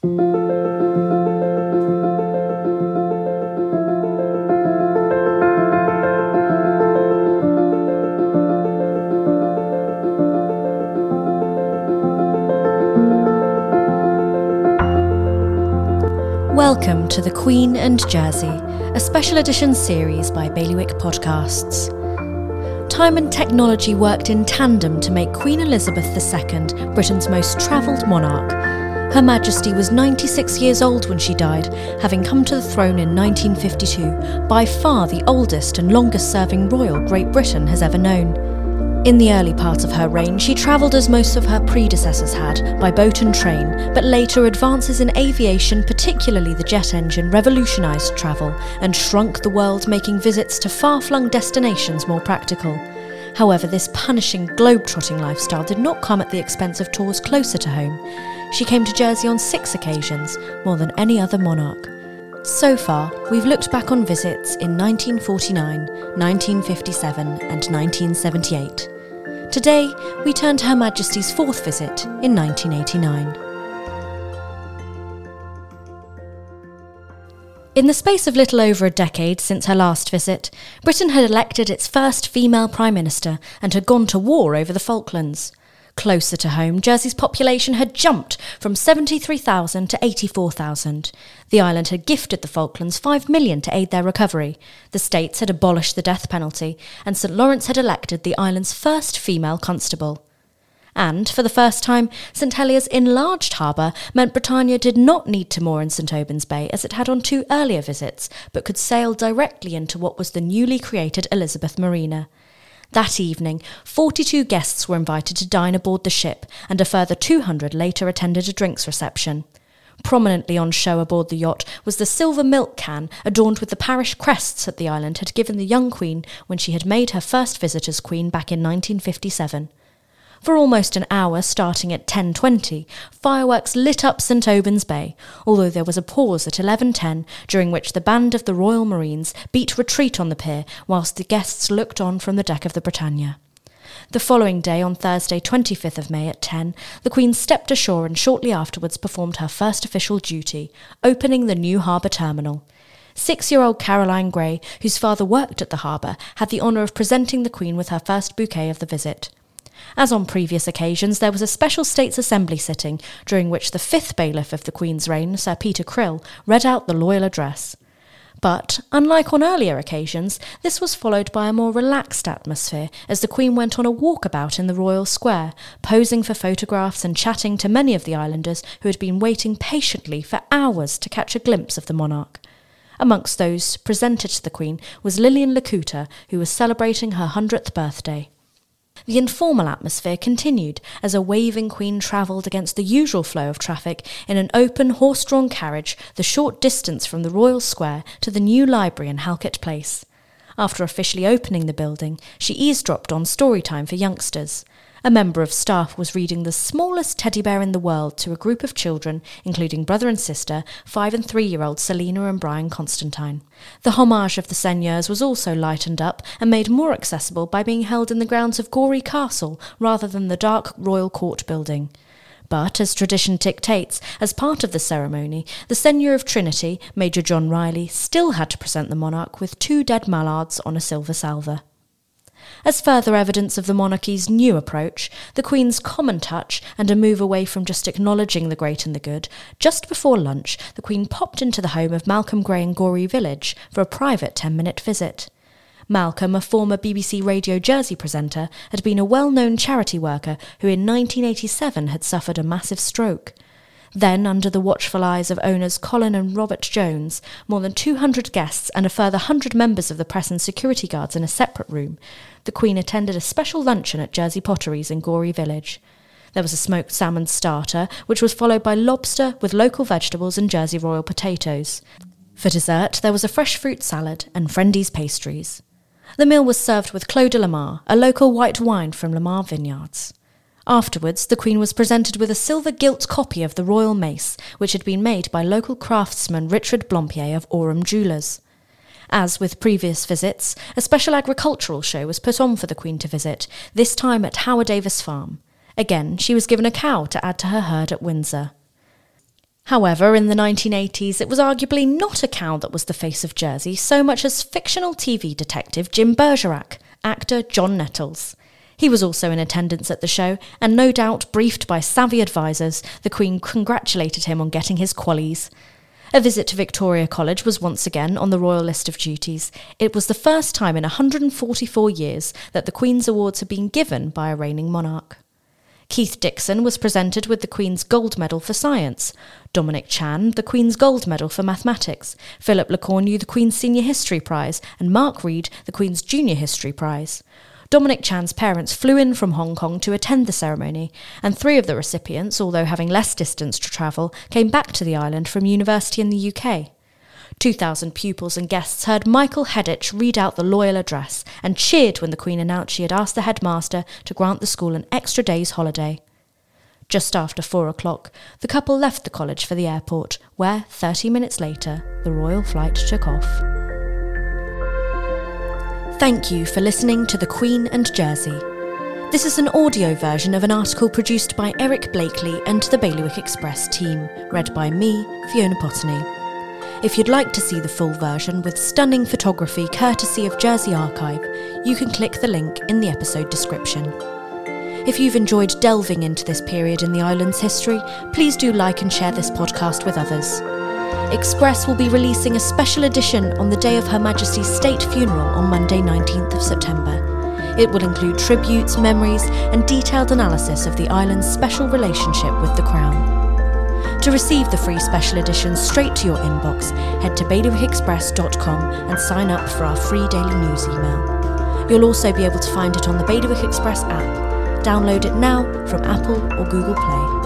Welcome to The Queen and Jersey, a special edition series by Bailiwick Podcasts. Time and technology worked in tandem to make Queen Elizabeth II Britain's most travelled monarch. Her Majesty was 96 years old when she died, having come to the throne in 1952, by far the oldest and longest serving royal Great Britain has ever known. In the early part of her reign, she travelled as most of her predecessors had, by boat and train, but later advances in aviation, particularly the jet engine, revolutionised travel and shrunk the world, making visits to far flung destinations more practical. However, this punishing globe-trotting lifestyle did not come at the expense of tours closer to home. She came to Jersey on six occasions, more than any other monarch. So far, we've looked back on visits in 1949, 1957, and 1978. Today, we turn to Her Majesty's fourth visit in 1989. In the space of little over a decade since her last visit, Britain had elected its first female Prime Minister and had gone to war over the Falklands. Closer to home, Jersey's population had jumped from 73,000 to 84,000. The island had gifted the Falklands 5 million to aid their recovery. The states had abolished the death penalty, and St Lawrence had elected the island's first female constable. And, for the first time, St Helier's enlarged harbour meant Britannia did not need to moor in St Aubin's Bay as it had on two earlier visits, but could sail directly into what was the newly created Elizabeth Marina. That evening, 42 guests were invited to dine aboard the ship, and a further 200 later attended a drinks reception. Prominently on show aboard the yacht was the silver milk can adorned with the parish crests that the island had given the young queen when she had made her first visit as queen back in 1957. For almost an hour, starting at 10.20, fireworks lit up St Aubin's Bay, although there was a pause at 11.10, during which the band of the Royal Marines beat retreat on the pier, whilst the guests looked on from the deck of the Britannia. The following day, on Thursday, 25th of May at 10, the Queen stepped ashore and shortly afterwards performed her first official duty, opening the new harbour terminal. Six year old Caroline Gray, whose father worked at the harbour, had the honour of presenting the Queen with her first bouquet of the visit. As on previous occasions, there was a special States Assembly sitting, during which the fifth bailiff of the Queen's reign, Sir Peter Crill, read out the loyal address. But, unlike on earlier occasions, this was followed by a more relaxed atmosphere as the Queen went on a walkabout in the Royal Square, posing for photographs and chatting to many of the islanders who had been waiting patiently for hours to catch a glimpse of the monarch. Amongst those presented to the Queen was Lilian Lakuta, who was celebrating her hundredth birthday. The informal atmosphere continued as a waving queen travelled against the usual flow of traffic in an open horse drawn carriage the short distance from the Royal Square to the new library in Halkett Place. After officially opening the building, she eavesdropped on story time for youngsters. A member of staff was reading the smallest teddy bear in the world to a group of children, including brother and sister, five and three year old Selina and Brian Constantine. The homage of the seigneurs was also lightened up and made more accessible by being held in the grounds of Gorey Castle rather than the dark royal court building. But, as tradition dictates, as part of the ceremony, the Seigneur of Trinity, Major John Riley, still had to present the monarch with two dead mallards on a silver salver. As further evidence of the monarchy's new approach, the Queen's common touch, and a move away from just acknowledging the great and the good, just before lunch, the Queen popped into the home of Malcolm Gray in Gorey Village for a private 10 minute visit. Malcolm, a former BBC Radio Jersey presenter, had been a well known charity worker who in 1987 had suffered a massive stroke. Then, under the watchful eyes of owners Colin and Robert Jones, more than 200 guests and a further 100 members of the press and security guards in a separate room, the Queen attended a special luncheon at Jersey Potteries in Gorey Village. There was a smoked salmon starter, which was followed by lobster with local vegetables and Jersey Royal potatoes. For dessert, there was a fresh fruit salad and Friendly's pastries. The meal was served with Clos de la Mare, a local white wine from La Mare Vineyards. Afterwards, the Queen was presented with a silver gilt copy of the royal mace, which had been made by local craftsman Richard Blampied of Orham Jewellers. As with previous visits, a special agricultural show was put on for the Queen to visit, this time at Howard Davis Farm. Again, she was given a cow to add to her herd at Windsor. However, in the 1980s, it was arguably not a cow that was the face of Jersey so much as fictional TV detective Jim Bergerac, actor John Nettles. He was also in attendance at the show, and no doubt briefed by savvy advisers, the Queen congratulated him on getting his qualies. A visit to Victoria College was once again on the royal list of duties. It was the first time in 144 years that the Queen's Awards had been given by a reigning monarch. Keith Dixon was presented with the Queen's Gold Medal for Science, Dominic Chan, the Queen's Gold Medal for Mathematics, Philip Lecornu, the Queen's Senior History Prize, and Mark Read, the Queen's Junior History Prize. Dominic Chan's parents flew in from Hong Kong to attend the ceremony, and three of the recipients, although having less distance to travel, came back to the island from university in the UK. 2,000 pupils and guests heard Michael Hedditch read out the loyal address and cheered when the Queen announced she had asked the headmaster to grant the school an extra day's holiday. Just after four o'clock, the couple left the college for the airport, where, 30 minutes later, the royal flight took off. Thank you for listening to The Queen and Jersey. This is an audio version of an article produced by Eric Blakely and the Bailiwick Express team, read by me, Fiona Potney. If you'd like to see the full version with stunning photography courtesy of Jersey Archive, you can click the link in the episode description. If you've enjoyed delving into this period in the island's history, please do like and share this podcast with others. Express will be releasing a special edition on the day of Her Majesty's state funeral on Monday, 19th of September. It will include tributes, memories, and detailed analysis of the island's special relationship with the Crown. To receive the free special edition straight to your inbox, head to bailiwickexpress.com and sign up for our free daily news email. You'll also be able to find it on the Bailiwick Express app. Download it now from Apple or Google Play.